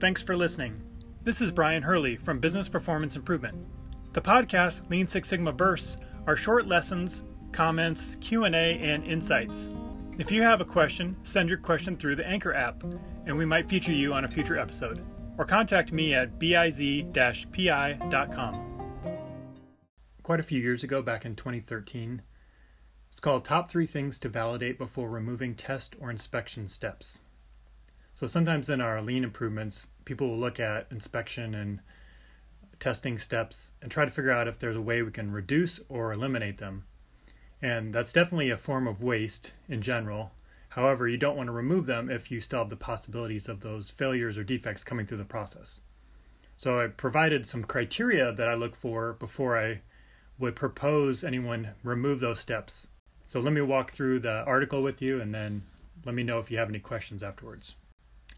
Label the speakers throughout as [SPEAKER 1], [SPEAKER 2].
[SPEAKER 1] Thanks for listening. This is Brian Hurley from Business Performance Improvement. The podcast Lean Six Sigma Bursts are short lessons, comments, Q&A, and insights. If you have a question, send your question through the Anchor app, and we might feature you on a future episode. Or contact me at biz-pi.com. Quite a few years ago, back in 2013, it's called Top Three Things to Validate Before Removing Test or Inspection Steps. So sometimes in our lean improvements, people will look at inspection and testing steps and try to figure out if there's a way we can reduce or eliminate them. And that's definitely a form of waste in general. However, you don't want to remove them if you still have the possibilities of those failures or defects coming through the process. So I provided some criteria that I look for before I would propose anyone remove those steps. So let me walk through the article with you and then let me know if you have any questions afterwards.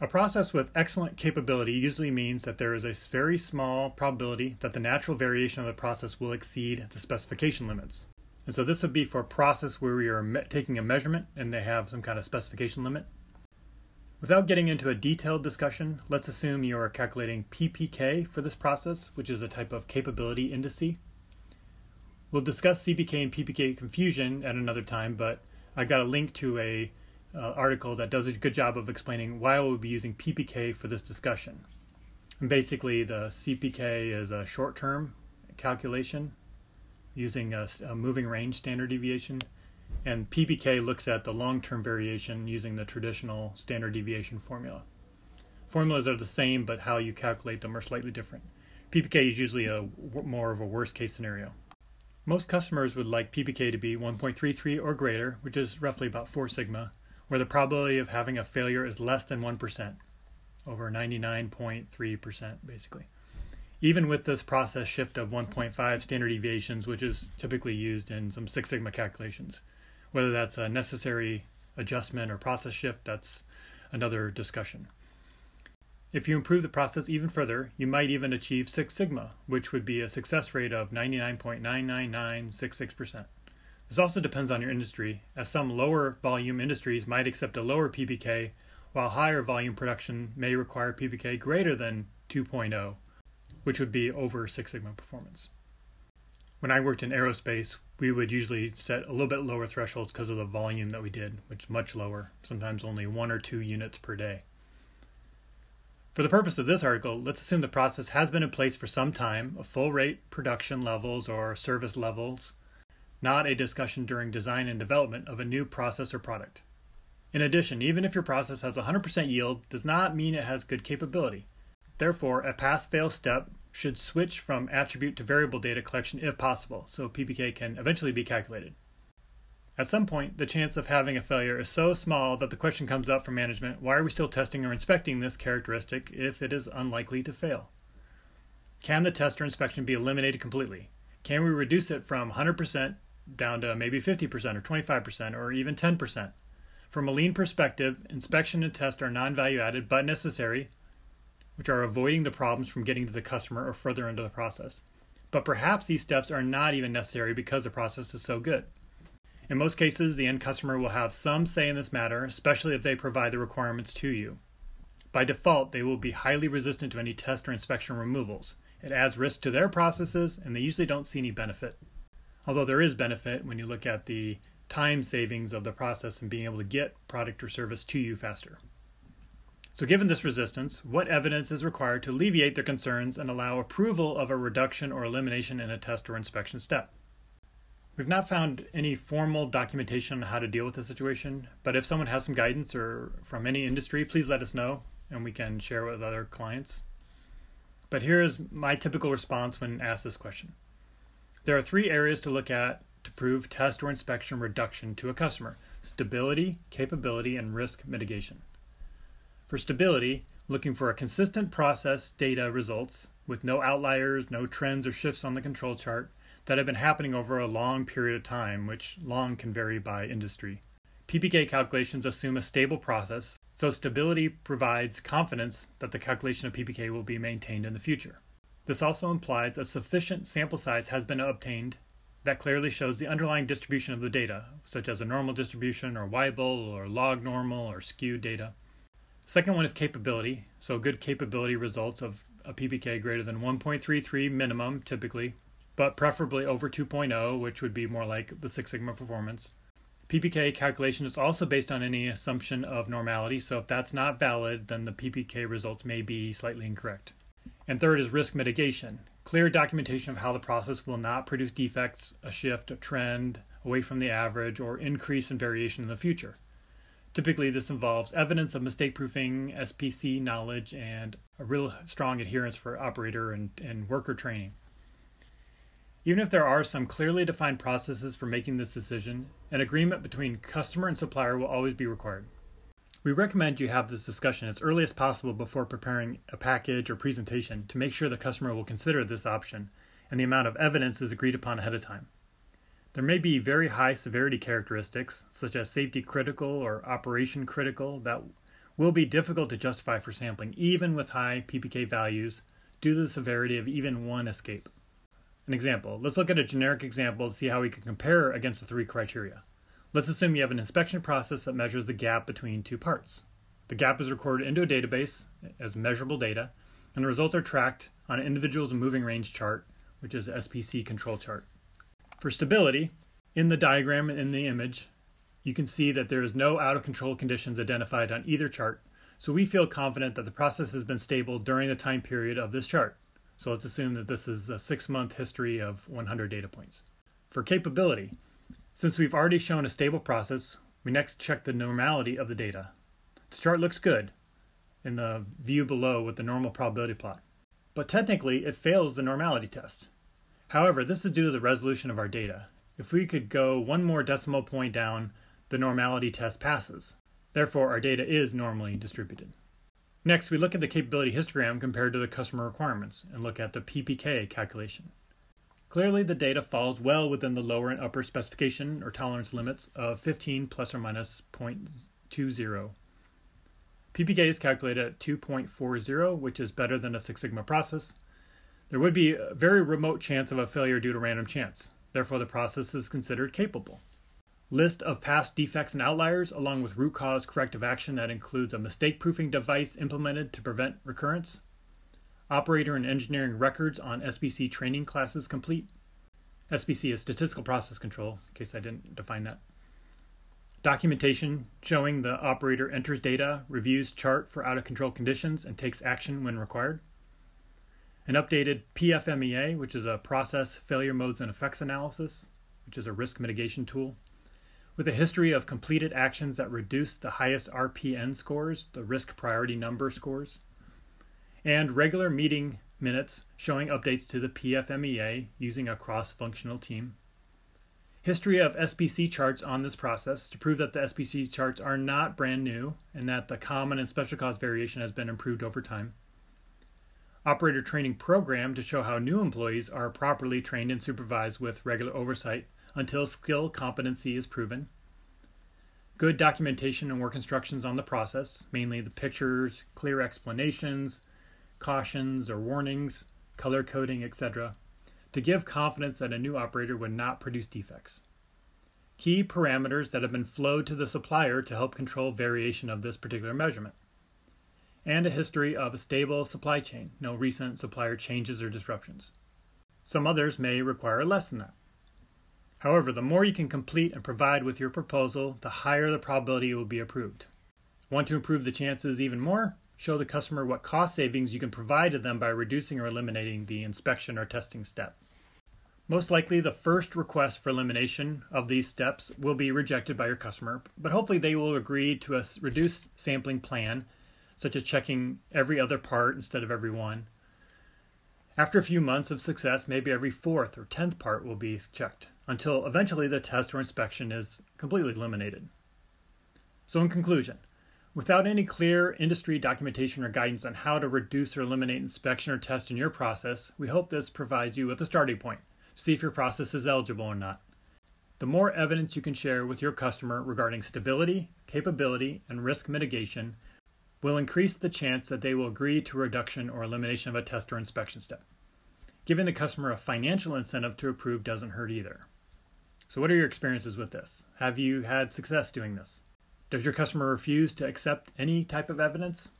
[SPEAKER 1] A process with excellent capability usually means that there is a very small probability that the natural variation of the process will exceed the specification limits. And so this would be for a process where we are taking a measurement and they have some kind of specification limit. Without getting into a detailed discussion, let's assume you are calculating PPK for this process, which is a type of capability indice. We'll discuss CPK and PPK confusion at another time, but I got a link to a uh, article that does a good job of explaining why we'll be using PPK for this discussion. And basically, the CPK is a short-term calculation using a, a moving range standard deviation, and PPK looks at the long-term variation using the traditional standard deviation formula. Formulas are the same, but how you calculate them are slightly different. PPK is usually a more of a worst-case scenario. Most customers would like PPK to be 1.33 or greater, which is roughly about 4 sigma, where the probability of having a failure is less than 1%, over 99.3% basically. Even with this process shift of 1.5 standard deviations, which is typically used in some Six Sigma calculations, whether that's a necessary adjustment or process shift, that's another discussion. If you improve the process even further, you might even achieve Six Sigma, which would be a success rate of 99.99966%. This also depends on your industry, as some lower volume industries might accept a lower PPK, while higher volume production may require PPK greater than 2.0, which would be over Six Sigma performance. When I worked in aerospace, we would usually set a little bit lower thresholds because of the volume that we did, which is much lower, sometimes only one or two units per day. For the purpose of this article, let's assume the process has been in place for some time, a full rate production levels or service levels, not a discussion during design and development of a new process or product. In addition, even if your process has 100% yield, does not mean it has good capability. Therefore, a pass fail step should switch from attribute to variable data collection if possible, so PPK can eventually be calculated. At some point, the chance of having a failure is so small that the question comes up from management why are we still testing or inspecting this characteristic if it is unlikely to fail? Can the test or inspection be eliminated completely? Can we reduce it from 100% down to maybe 50% or 25% or even 10%? From a lean perspective, inspection and test are non value added but necessary, which are avoiding the problems from getting to the customer or further into the process. But perhaps these steps are not even necessary because the process is so good. In most cases, the end customer will have some say in this matter, especially if they provide the requirements to you. By default, they will be highly resistant to any test or inspection removals. It adds risk to their processes, and they usually don't see any benefit. Although there is benefit when you look at the time savings of the process and being able to get product or service to you faster. So, given this resistance, what evidence is required to alleviate their concerns and allow approval of a reduction or elimination in a test or inspection step? We've not found any formal documentation on how to deal with the situation, but if someone has some guidance or from any industry, please let us know and we can share with other clients. But here is my typical response when asked this question. There are three areas to look at to prove test or inspection reduction to a customer stability, capability, and risk mitigation. For stability, looking for a consistent process data results with no outliers, no trends or shifts on the control chart, that have been happening over a long period of time, which long can vary by industry. PPK calculations assume a stable process, so stability provides confidence that the calculation of PPK will be maintained in the future. This also implies a sufficient sample size has been obtained that clearly shows the underlying distribution of the data, such as a normal distribution or Weibull or log normal or skewed data. Second one is capability. So good capability results of a PPK greater than 1.33 minimum typically, but preferably over 2.0, which would be more like the Six Sigma performance. PPK calculation is also based on any assumption of normality, so if that's not valid, then the PPK results may be slightly incorrect. And third is risk mitigation. Clear documentation of how the process will not produce defects, a shift, a trend away from the average, or increase in variation in the future. Typically, this involves evidence of mistake proofing, SPC knowledge, and a real strong adherence for operator and, and worker training. Even if there are some clearly defined processes for making this decision, an agreement between customer and supplier will always be required. We recommend you have this discussion as early as possible before preparing a package or presentation to make sure the customer will consider this option and the amount of evidence is agreed upon ahead of time. There may be very high severity characteristics, such as safety critical or operation critical, that will be difficult to justify for sampling, even with high PPK values, due to the severity of even one escape. An example let's look at a generic example to see how we can compare against the three criteria. Let's assume you have an inspection process that measures the gap between two parts. The gap is recorded into a database as measurable data, and the results are tracked on an individual's moving range chart, which is SPC control chart. For stability, in the diagram in the image, you can see that there is no out of control conditions identified on either chart, so we feel confident that the process has been stable during the time period of this chart. So let's assume that this is a six month history of 100 data points. For capability, since we've already shown a stable process, we next check the normality of the data. The chart looks good in the view below with the normal probability plot, but technically it fails the normality test. However, this is due to the resolution of our data. If we could go one more decimal point down, the normality test passes. Therefore, our data is normally distributed. Next, we look at the capability histogram compared to the customer requirements and look at the PPK calculation. Clearly, the data falls well within the lower and upper specification or tolerance limits of 15 plus or minus 0.20. PPK is calculated at 2.40, which is better than a Six Sigma process, there would be a very remote chance of a failure due to random chance. Therefore, the process is considered capable. List of past defects and outliers, along with root cause corrective action that includes a mistake proofing device implemented to prevent recurrence. Operator and engineering records on SPC training classes complete. SPC is statistical process control, in case I didn't define that. Documentation showing the operator enters data, reviews chart for out of control conditions, and takes action when required an updated PFMEA, which is a process failure modes and effects analysis, which is a risk mitigation tool, with a history of completed actions that reduce the highest RPN scores, the risk priority number scores, and regular meeting minutes showing updates to the PFMEA using a cross functional team. History of SPC charts on this process to prove that the SPC charts are not brand new and that the common and special cause variation has been improved over time operator training program to show how new employees are properly trained and supervised with regular oversight until skill competency is proven. Good documentation and work instructions on the process, mainly the pictures, clear explanations, cautions or warnings, color coding, etc., to give confidence that a new operator would not produce defects. Key parameters that have been flowed to the supplier to help control variation of this particular measurement and a history of a stable supply chain, no recent supplier changes or disruptions. Some others may require less than that. However, the more you can complete and provide with your proposal, the higher the probability it will be approved. Want to improve the chances even more? Show the customer what cost savings you can provide to them by reducing or eliminating the inspection or testing step. Most likely, the first request for elimination of these steps will be rejected by your customer, but hopefully, they will agree to a reduced sampling plan such as checking every other part instead of every one. After a few months of success, maybe every fourth or tenth part will be checked, until eventually the test or inspection is completely eliminated. So, in conclusion, without any clear industry documentation or guidance on how to reduce or eliminate inspection or test in your process, we hope this provides you with a starting point see if your process is eligible or not. The more evidence you can share with your customer regarding stability, capability, and risk mitigation, will increase the chance that they will agree to reduction or elimination of a test or inspection step. Giving the customer a financial incentive to approve doesn't hurt either. So, what are your experiences with this? Have you had success doing this? Does your customer refuse to accept any type of evidence?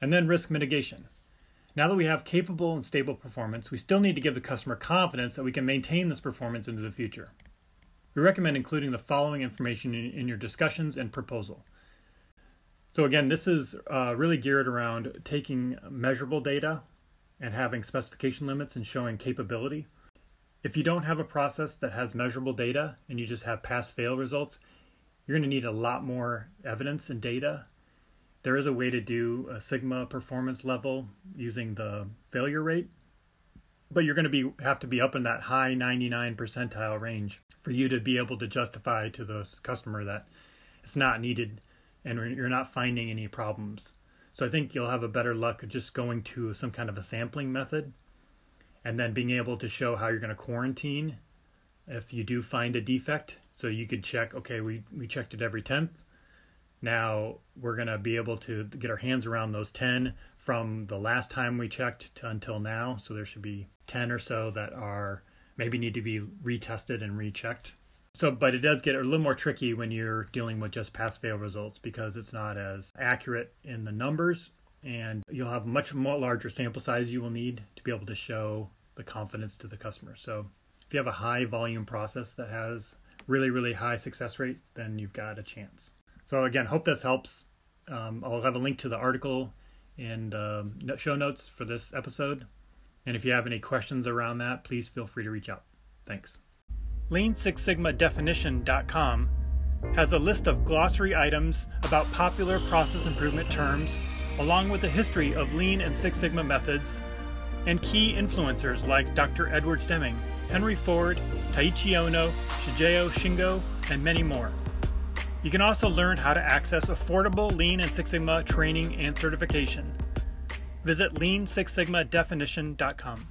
[SPEAKER 1] And then risk mitigation. Now that we have capable and stable performance, we still need to give the customer confidence that we can maintain this performance into the future. We recommend including the following information in, in your discussions and proposal. So, again, this is uh, really geared around taking measurable data and having specification limits and showing capability. If you don't have a process that has measurable data and you just have pass fail results, you're going to need a lot more evidence and data there is a way to do a sigma performance level using the failure rate, but you're going to be have to be up in that high 99 percentile range for you to be able to justify to the customer that it's not needed and you're not finding any problems. So I think you'll have a better luck just going to some kind of a sampling method and then being able to show how you're going to quarantine if you do find a defect. So you could check, okay, we, we checked it every 10th now we're going to be able to get our hands around those 10 from the last time we checked to until now. So there should be 10 or so that are maybe need to be retested and rechecked. So, but it does get a little more tricky when you're dealing with just pass fail results because it's not as accurate in the numbers and you'll have much more larger sample size you will need to be able to show the confidence to the customer. So, if you have a high volume process that has really, really high success rate, then you've got a chance. So again, hope this helps. Um, I'll have a link to the article in the show notes for this episode. And if you have any questions around that, please feel free to reach out. Thanks. Lean Six Sigma Definition.com has a list of glossary items about popular process improvement terms, along with the history of Lean and Six Sigma methods, and key influencers like Dr. Edward Deming, Henry Ford, Taiichi Ohno, Shigeo Shingo, and many more. You can also learn how to access affordable Lean and Six Sigma training and certification. Visit lean6sigmadefinition.com.